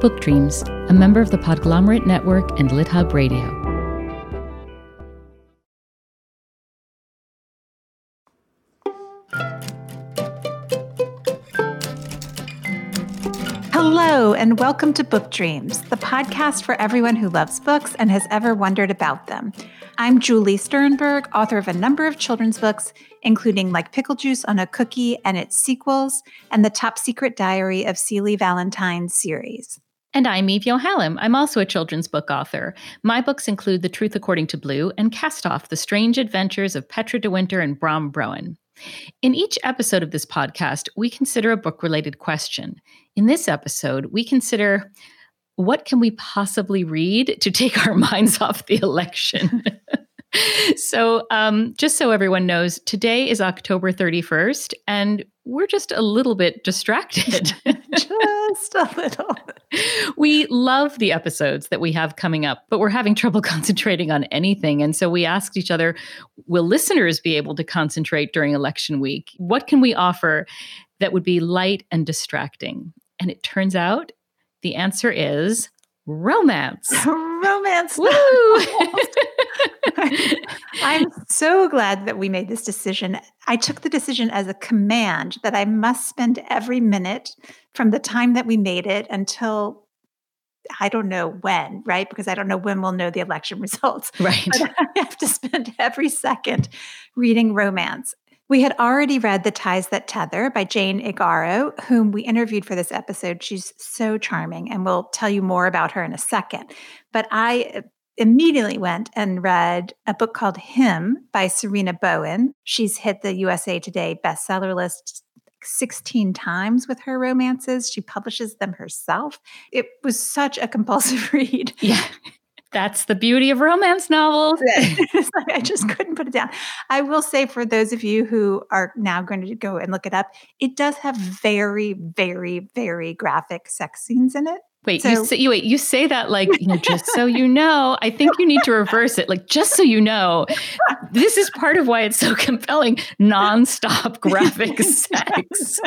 Book Dreams, a member of the Podglomerate Network and LitHub Radio. Hello, and welcome to Book Dreams, the podcast for everyone who loves books and has ever wondered about them. I'm Julie Sternberg, author of a number of children's books, including Like Pickle Juice on a Cookie and its sequels, and the Top Secret Diary of Celie Valentine series. And I'm Eve Yohalem. I'm also a children's book author. My books include The Truth According to Blue and Cast Off The Strange Adventures of Petra de Winter and Bram Broen. In each episode of this podcast, we consider a book related question. In this episode, we consider what can we possibly read to take our minds off the election? so, um, just so everyone knows, today is October 31st, and we're just a little bit distracted. just a little. We love the episodes that we have coming up, but we're having trouble concentrating on anything. And so we asked each other, will listeners be able to concentrate during election week? What can we offer that would be light and distracting? And it turns out the answer is romance. romance. Woo! I'm so glad that we made this decision. I took the decision as a command that I must spend every minute from the time that we made it until I don't know when, right? Because I don't know when we'll know the election results. Right. But I have to spend every second reading romance. We had already read The Ties That Tether by Jane Igharo, whom we interviewed for this episode. She's so charming, and we'll tell you more about her in a second. But I immediately went and read a book called Him by Sarina Bowen. She's hit the USA Today bestseller list 16 times with her romances. She publishes them herself. It was such a compulsive read. Yeah. That's the beauty of romance novels. like I just couldn't put it down. I will say for those of you who are now going to go and look it up, it does have very, very, very graphic sex scenes in it. Wait, so, you say you wait, you say that like, you know, just so you know. I think you need to reverse it. Like, just so you know, this is part of why it's so compelling. Nonstop graphic sex.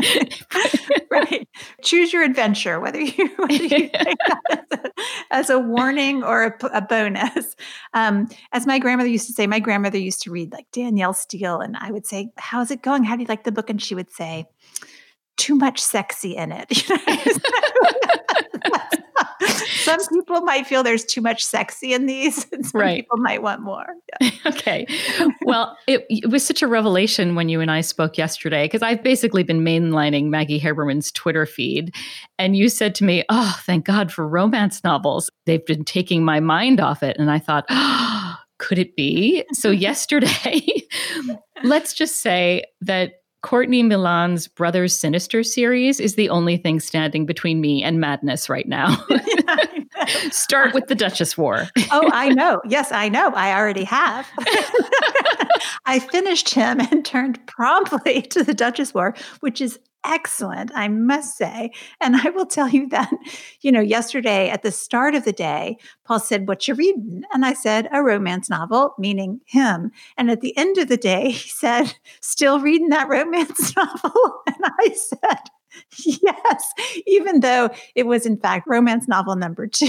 right. Choose your adventure, whether you, whether you take that as a, as a warning or a, a bonus. Um, as my grandmother used to say, my grandmother used to read like Danielle Steel, and I would say, How's it going? How do you like the book? And she would say, too much sexy in it. Some people might feel there's too much sexy in these, and some right. people might want more. Yeah. okay. Well, it, it, was such a revelation when you and I spoke yesterday because I've basically been mainlining Maggie Haberman's Twitter feed. And you said to me, Oh, thank God for romance novels. They've been taking my mind off it. And I thought, Oh, could it be? So, yesterday, let's just say that Courtney Milan's Brothers Sinister series is the only thing standing between me and madness right now. Start with the Duchess War. oh, I know. Yes, I know. I already have. I finished him and turned promptly to the Duchess War, which is excellent, I must say. And I will tell you that, you know, yesterday at the start of the day, Paul said, What you reading? And I said, A romance novel, meaning him. And at the end of the day, he said, Still reading that romance novel? And I said, Yes, even though it was in fact romance novel number two.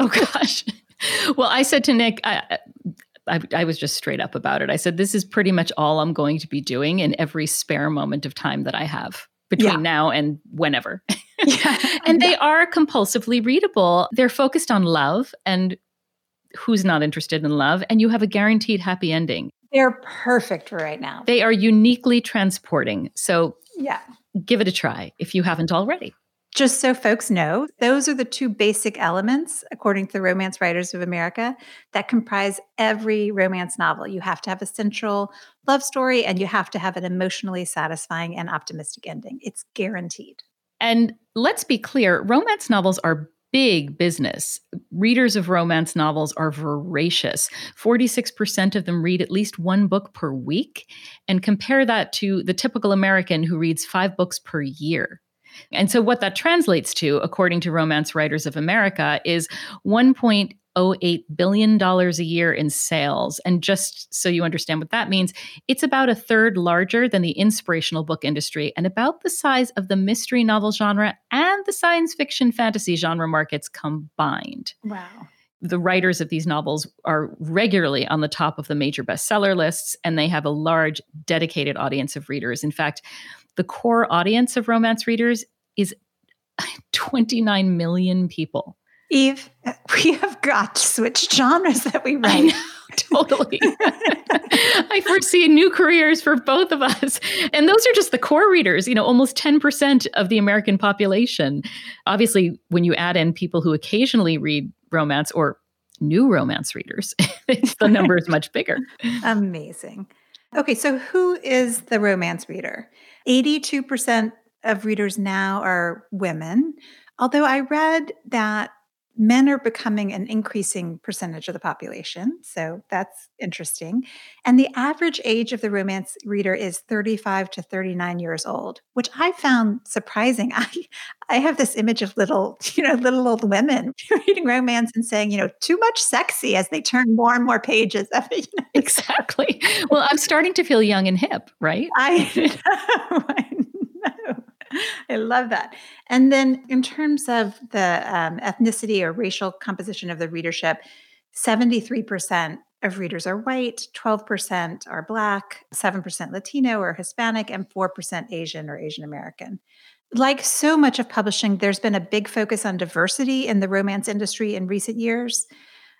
oh gosh. Well, I said to Nick, I, I, I, was just straight up about it. I said, This is pretty much all I'm going to be doing in every spare moment of time that I have between yeah. now and whenever. Yeah. and they are compulsively readable. They're focused on love and who's not interested in love, and you have a guaranteed happy ending. They're perfect for right now. They are uniquely transporting. So, yeah, give it a try if you haven't already. Just so folks know, those are the two basic elements, according to the Romance Writers of America, that comprise every romance novel. You have to have a central love story and you have to have an emotionally satisfying and optimistic ending. It's guaranteed. And let's be clear romance novels are big business. Readers of romance novels are voracious. 46% of them read at least one book per week. And compare that to the typical American who reads five books per year. And so, what that translates to, according to Romance Writers of America, is $1.08 billion a year in sales. And just so you understand what that means, it's about a third larger than the inspirational book industry and about the size of the mystery novel genre and the science fiction fantasy genre markets combined. Wow the writers of these novels are regularly on the top of the major bestseller lists and they have a large dedicated audience of readers in fact the core audience of romance readers is 29 million people. Eve, we have got to switch genres that we write. totally. I foresee new careers for both of us. And those are just the core readers, you know, almost 10% of the American population. Obviously, when you add in people who occasionally read romance or new romance readers, the number is much bigger. Amazing. Okay, so who is the romance reader? 82% of readers now are women, although I read that men are becoming an increasing percentage of the population. So that's interesting. And the average age of the romance reader is 35 to 39 years old, which I found surprising. I I have this image of little, you know, little old women reading romance and saying, you know, too much sexy as they turn more and more pages of it. You know? Exactly. Well, I'm starting to feel young and hip, right? I know. I love that. And then, in terms of the um, ethnicity or racial composition of the readership, 73% of readers are white, 12% are Black, 7% Latino or Hispanic, and 4% Asian or Asian American. Like so much of publishing, there's been a big focus on diversity in the romance industry in recent years.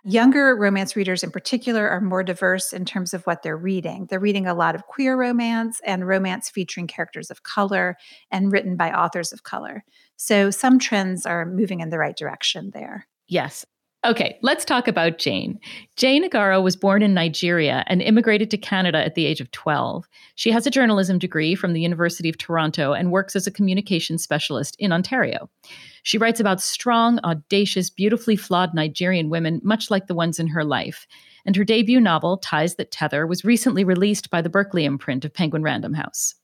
Younger romance readers, in particular, are more diverse in terms of what they're reading. They're reading a lot of queer romance and romance featuring characters of color and written by authors of color. So some trends are moving in the right direction there. Yes. Okay, let's talk about Jane. Jane Igharo was born in Nigeria and immigrated to Canada at the age of 12. She has a journalism degree from the University of Toronto and works as a communications specialist in Ontario. She writes about strong, audacious, beautifully flawed Nigerian women, much like the ones in her life. And her debut novel, Ties That Tether, was recently released by the Berkley imprint of Penguin Random House.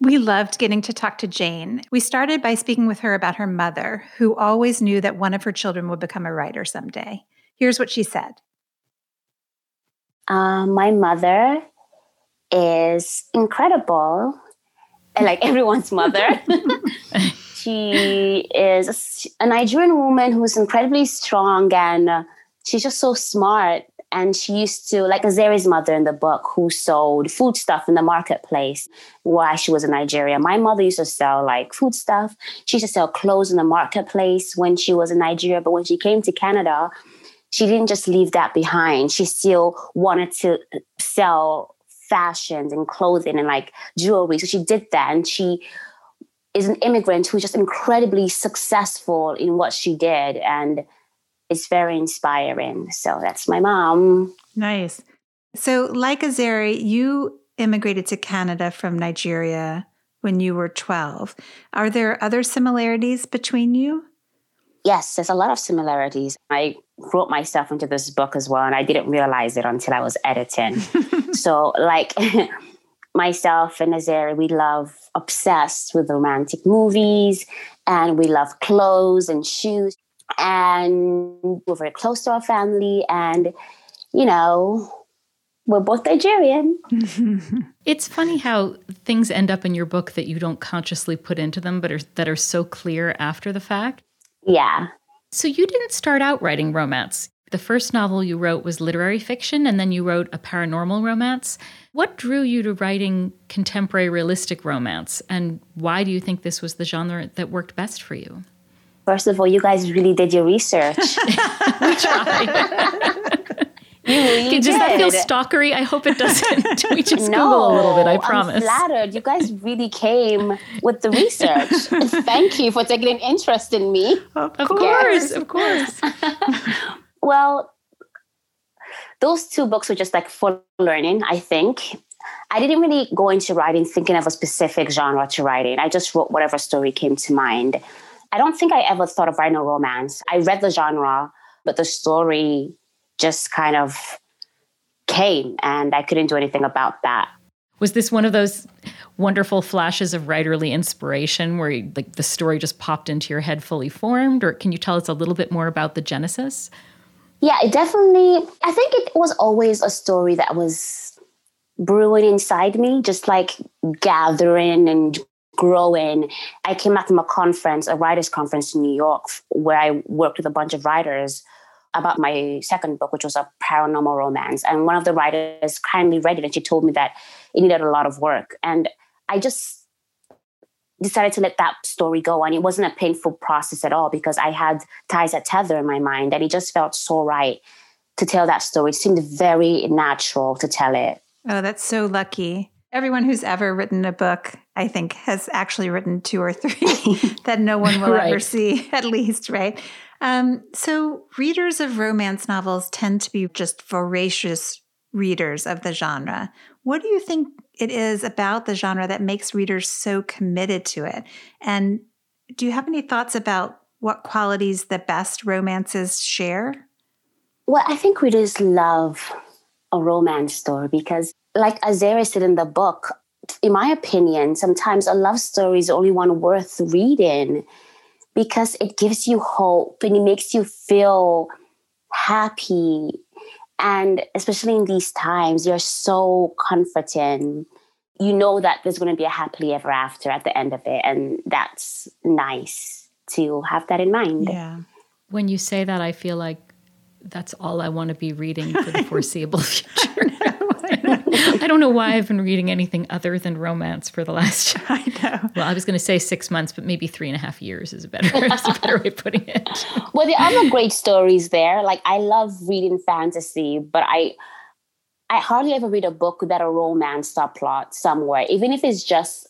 We loved getting to talk to Jane. We started by speaking with her about her mother, who always knew that one of her children would become a writer someday. Here's what she said uh, My mother is incredible, like everyone's mother. she is a Nigerian woman who's incredibly strong and uh, she's just so smart. And she used to, like Azere's mother in the book, who sold food stuff in the marketplace while she was in Nigeria. My mother used to sell like food stuff. She used to sell clothes in the marketplace when she was in Nigeria. But when she came to Canada, she didn't just leave that behind. She still wanted to sell fashions and clothing and like jewelry. So she did that. And she is an immigrant who's just incredibly successful in what she did and it's very inspiring. So that's my mom. Nice. So, like Azere, you immigrated to Canada from Nigeria when you were 12. Are there other similarities between you? Yes, there's a lot of similarities. I wrote myself into this book as well, and I didn't realize it until I was editing. so, like, myself and Azere, we love obsessed with romantic movies and we love clothes and shoes. And we're very close to our family. And, you know, we're both Nigerian. it's funny how things end up in your book that you don't consciously put into them, but are, that are so clear after the fact. Yeah. So you didn't start out writing romance. The first novel you wrote was literary fiction, and then you wrote a paranormal romance. What drew you to writing contemporary realistic romance, and why do you think this was the genre that worked best for you? First of all, you guys really did your research. we tried. You really Does did. that feel stalkery? I hope it doesn't. we just no, Google a little bit, I promise. I'm flattered. You guys really came with the research. Thank you for taking an interest in me. Of, of course, of course. Well, those two books were just like for learning, I think. I didn't really go into writing thinking of a specific genre to writing. I just wrote whatever story came to mind. I don't think I ever thought of writing a romance. I read the genre, but the story just kind of came and I couldn't do anything about that. Was this one of those wonderful flashes of writerly inspiration where you, like the story just popped into your head fully formed or can you tell us a little bit more about the genesis? Yeah, it definitely, I think it was always a story that was brewing inside me, just like gathering and growing. I came back from a conference, a writers' conference in New York, where I worked with a bunch of writers about my second book, which was a paranormal romance. And one of the writers kindly read it and she told me that it needed a lot of work. And I just decided to let that story go. And it wasn't a painful process at all because I had Ties That Tether in my mind and it just felt so right to tell that story. It seemed very natural to tell it. Oh, that's so lucky. Everyone who's ever written a book, I think, has actually written two or three that no one will right. ever see, at least, right? Um, so, readers of romance novels tend to be just voracious readers of the genre. What do you think it is about the genre that makes readers so committed to it? And do you have any thoughts about what qualities the best romances share? Well, I think readers love a romance story because, like Azere said in the book, in my opinion, sometimes a love story is the only one worth reading because it gives you hope and it makes you feel happy and especially in these times, you're so comforting. You know that there's going to be a happily ever after at the end of it. And that's nice to have that in mind. Yeah. When you say that, I feel like that's all I want to be reading for the foreseeable future. I don't know why I've been reading anything other than romance for the last. I know. Well, I was going to say six months, but maybe three and a half years is a better, is a better way of putting it. well, there are great stories there. Like I love reading fantasy, but I, I hardly ever read a book without a romance subplot somewhere, even if it's just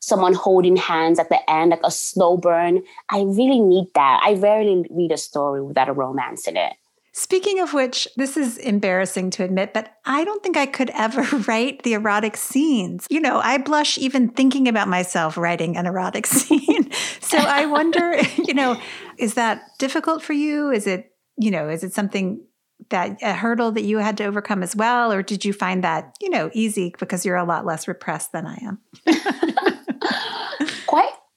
someone holding hands at the end, like a slow burn. I really need that. I rarely read a story without a romance in it. Speaking of which, this is embarrassing to admit, but I don't think I could ever write the erotic scenes. You know, I blush even thinking about myself writing an erotic scene. so I wonder, you know, is that difficult for you? Is it, you know, is it something that a hurdle that you had to overcome as well? Or did you find that, you know, easy because you're a lot less repressed than I am?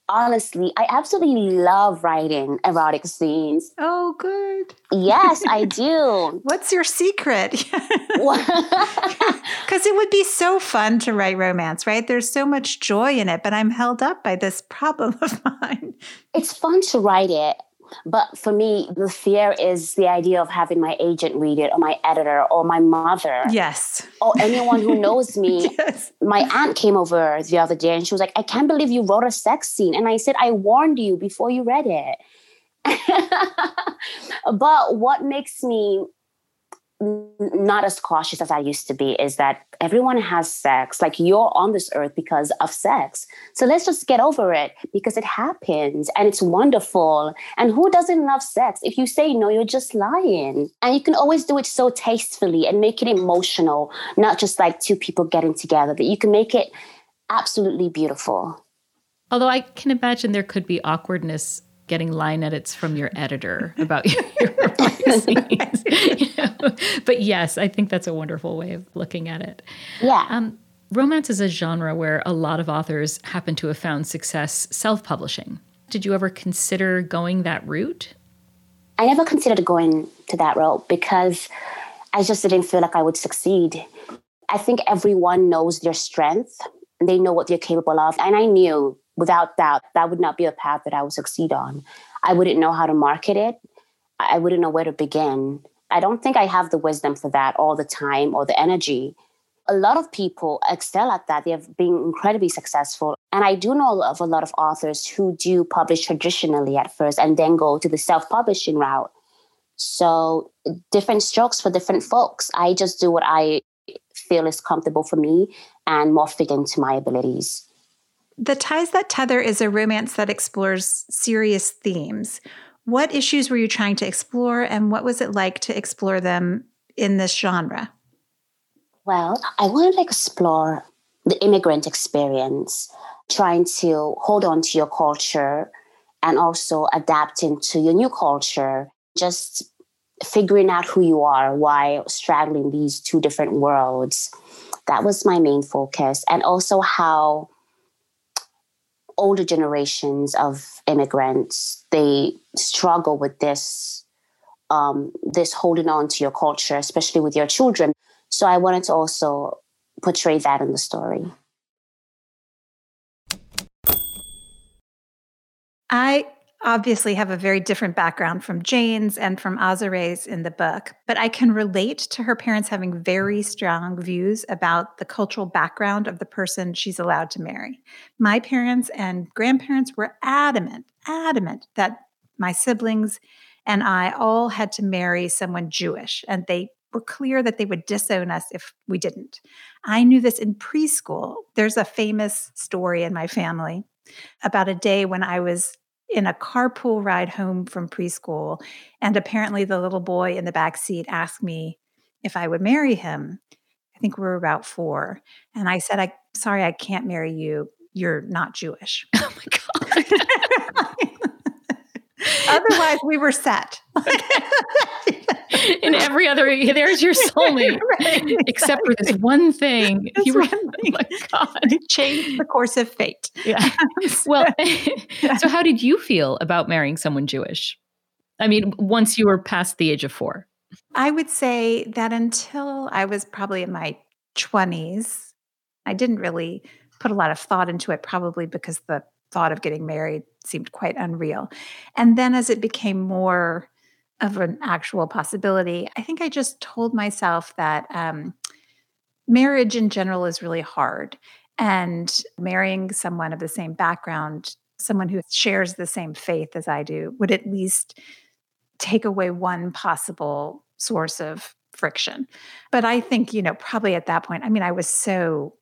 Honestly, I absolutely love writing erotic scenes. Oh, good. Yes, I do. What's your secret? Because it would be so fun to write romance, right? There's so much joy in it, but I'm held up by this problem of mine. It's fun to write it. But for me, the fear is the idea of having my agent read it or my editor or my mother. Yes. Or anyone who knows me. yes. My aunt came over the other day and she was like, I can't believe you wrote a sex scene. And I said, I warned you before you read it. but what makes me not as cautious as I used to be is that everyone has sex. Like you're on this earth because of sex. So let's just get over it because it happens and it's wonderful. And who doesn't love sex? If you say no, you're just lying. And you can always do it so tastefully and make it emotional, not just like two people getting together, but you can make it absolutely beautiful. Although I can imagine there could be awkwardness getting line edits from your editor about your, your you know? But yes, I think that's a wonderful way of looking at it. Yeah. Um, romance is a genre where a lot of authors happen to have found success self publishing. Did you ever consider going that route? I never considered going to that route because I just didn't feel like I would succeed. I think everyone knows their strength, they know what they're capable of. And I knew without doubt, that would not be a path that I would succeed on. I wouldn't know how to market it. I wouldn't know where to begin. I don't think I have the wisdom for that all the time or the energy. A lot of people excel at that. They have been incredibly successful. And I do know of a lot of authors who do publish traditionally at first and then go to the self publishing route. So, different strokes for different folks. I just do what I feel is comfortable for me and more fit into my abilities. The Ties That Tether is a romance that explores serious themes. What issues were you trying to explore, and what was it like to explore them in this genre? Well, I wanted to explore the immigrant experience, trying to hold on to your culture and also adapting to your new culture, just figuring out who you are while straddling these two different worlds. That was my main focus. And also how older generations of immigrants they struggle with this um, this holding on to your culture, especially with your children. So I wanted to also portray that in the story. I obviously have a very different background from Jane's and from Azere's in the book, but I can relate to her parents having very strong views about the cultural background of the person she's allowed to marry. My parents and grandparents were adamant, adamant that my siblings and I all had to marry someone Jewish, and they were clear that they would disown us if we didn't. I knew this in preschool. There's a famous story in my family about a day when I was in a carpool ride home from preschool. And apparently, the little boy in the back seat asked me if I would marry him. I think we were about four. And I said, I sorry, I can't marry you. You're not Jewish. Oh my God. Otherwise, we were set. In every other, there's your soulmate, Right, except for this one thing. This You were, one oh thing. my God. We changed the course of fate. Yeah. Well, so how did you feel about marrying someone Jewish? I mean, once you were past the age of four. I would say that until I was probably in my 20s, I didn't really put a lot of thought into it, probably because the thought of getting married seemed quite unreal. And then as it became more of an actual possibility, I think I just told myself that um, marriage in general is really hard. And marrying someone of the same background, someone who shares the same faith as I do, would at least take away one possible source of friction. But I think, you know, probably at that point, I mean, I was so,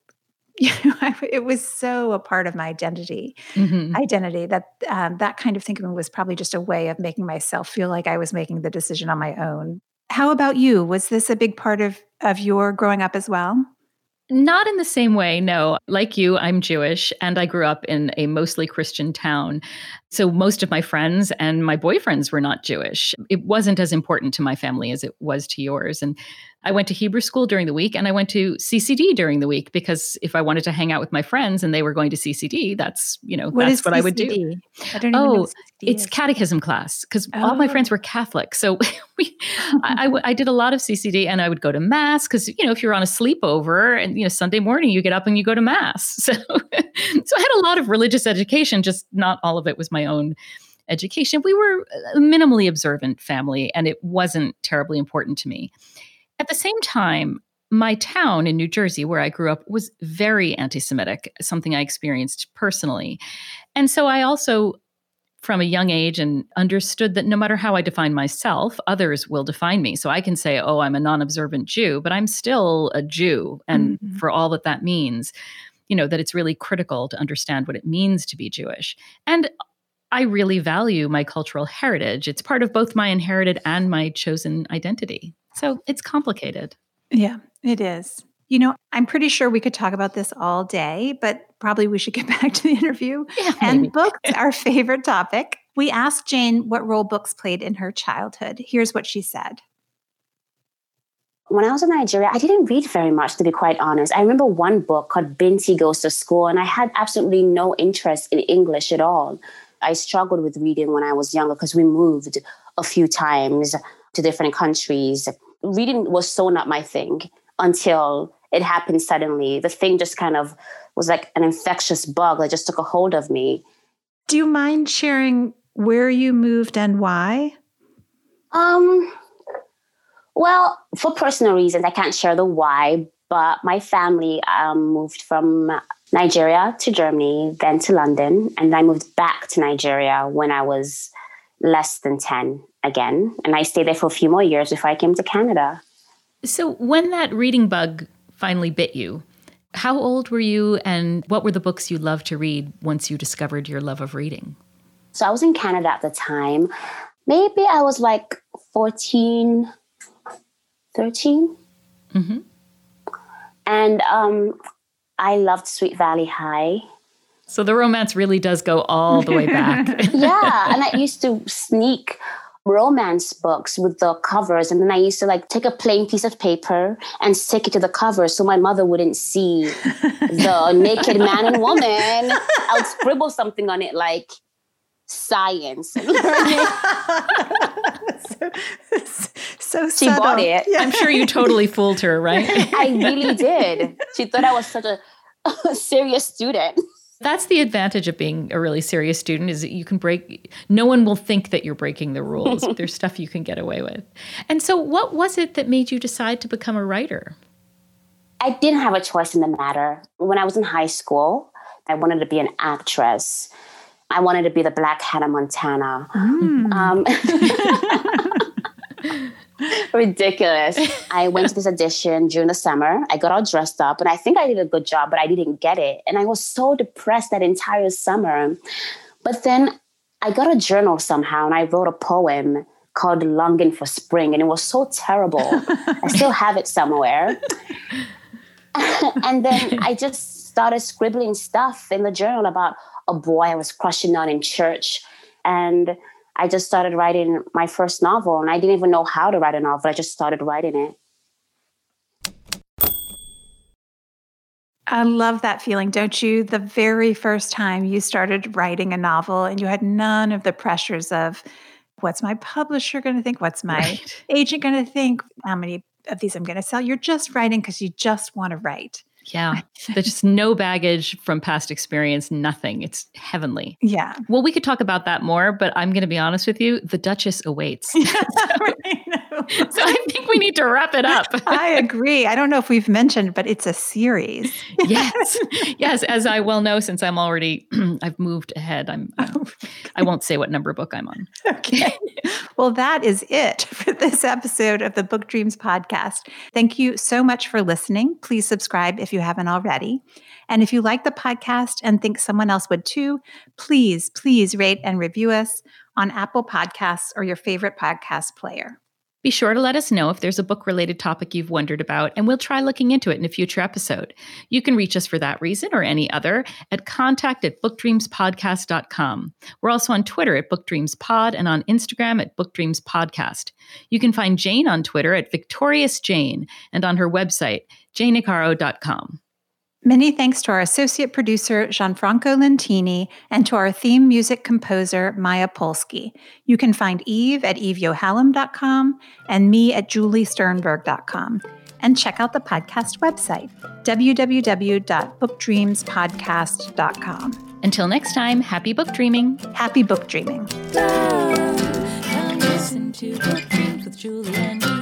you know, I, it was so a part of my identity, Mhm. identity that um, that kind of thinking was probably just a way of making myself feel like I was making the decision on my own. How about you? Was this a big part of of your growing up as well? Not in the same way, no. Like you, I'm Jewish and I grew up in a mostly Christian town. So most of my friends and my boyfriends were not Jewish. It wasn't as important to my family as it was to yours. And I went to Hebrew school during the week and I went to CCD during the week because if I wanted to hang out with my friends and they were going to CCD, that's, you know, What that's what I would do. I don't Oh, CCD It's is. catechism class because all my Oh. friends were oh. Catholic. So we, I, I w- I did a lot of CCD and I would go to mass because, you know, if you're on a sleepover and, you know, Sunday morning, you get up and you go to mass. So, so I had a lot of religious education, just not all of it was my own education. We were a minimally observant family and it wasn't terribly important to me. At the same time, my town in New Jersey, where I grew up, was very anti Semitic, something I experienced personally. And so I also from a young age and understood that no matter how I define myself, others will define me. So I can say, oh, I'm a non observant Jew, but I'm still a Jew. And Mhm. for all that that means, you know, that it's really critical to understand what it means to be Jewish. And I really value my cultural heritage. It's part of both my inherited and my chosen identity. So it's complicated. Yeah, it is. You know, I'm pretty sure we could talk about this all day, but probably we should get back to the interview. Yeah, And maybe. books, our favorite topic. We asked Jane what role books played in her childhood. Here's what she said. When I was in Nigeria, I didn't read very much, to be quite honest. I remember one book called Binti Goes to School, and I had absolutely no interest in English at all. I struggled with reading when I was younger because we moved a few times to different countries. Reading was so not my thing until it happened suddenly. The thing just kind of was like an infectious bug that just took a hold of me. Do you mind sharing where you moved and why? Um, well, for personal reasons, I can't share the why, but my family um, moved from Nigeria to Germany, then to London, and I moved back to Nigeria when I was less than 10 again. And I stayed there for a few more years before I came to Canada. So when that reading bug finally bit you, how old were you and what were the books you loved to read once you discovered your love of reading? So I was in Canada at the time. Maybe I was like 14, 13. hmm And um, I loved Sweet Valley High. So the romance really does go all the way back. yeah and i used to sneak romance books with the covers and then i used to like take a plain piece of paper and stick it to the cover so my mother wouldn't see the naked man and woman i would scribble something on it like science and so, so she subtle. bought it. I'm sure you totally fooled her, right? I really did. She thought I was such a, a serious student. That's the advantage of being a really serious student is that you can break no one will think that you're breaking the rules. There's stuff you can get away with. And so what was it that made you decide to become a writer? I didn't have a choice in the matter. When I was in high school, I wanted to be an actress. I wanted to be the Black Hannah Montana. Mm. Um, ridiculous. I went to this audition during the summer. I got all dressed up and I think I did a good job, but I didn't get it. And I was so depressed that entire summer. But then I got a journal somehow and I wrote a poem called Longing for Spring. And it was so terrible. I still have it somewhere. and then I just started scribbling stuff in the journal about a boy I was crushing on in church. And I just started writing my first novel, and I didn't even know how to write a novel. I just started writing it. I love that feeling, don't you? The very first time you started writing a novel and you had none of the pressures of what's my publisher going to think? What's my Right. agent going to think? How many of these I'm going to sell? You're just writing because you just want to write. Yeah. There's just no baggage from past experience, nothing. It's heavenly. Yeah. Well, we could talk about that more, but I'm going to be honest with you. The Duchess awaits. so I know. I think we need to wrap it up. I agree. I don't know if we've mentioned, but it's a series. yes. Yes. As I well know, since I'm already, I've moved ahead. I'm, Oh, I won't say what number book I'm on. Okay. well, that is it for this episode of the Book Dreams podcast. Thank you so much for listening. Please subscribe if you haven't already. And if you like the podcast and think someone else would too, please, please rate and review us on Apple Podcasts or your favorite podcast player. Be sure to let us know if there's a book related topic you've wondered about, and we'll try looking into it in a future episode. You can reach us for that reason or any other at contact at bookdreamspodcast.com. We're also on Twitter at bookdreamspod and on Instagram at bookdreamspodcast. You can find Jane on Twitter at Victorious Jane and on her website, janeigharo.com. Many thanks to our associate producer, Gianfranco Lentini, and to our theme music composer, Maya Polsky. You can find Eve at eveyohalem.com and me at juliesternberg.com. And check out the podcast website, www.bookdreamspodcast.com. Until next time, happy book dreaming. Happy book dreaming. Come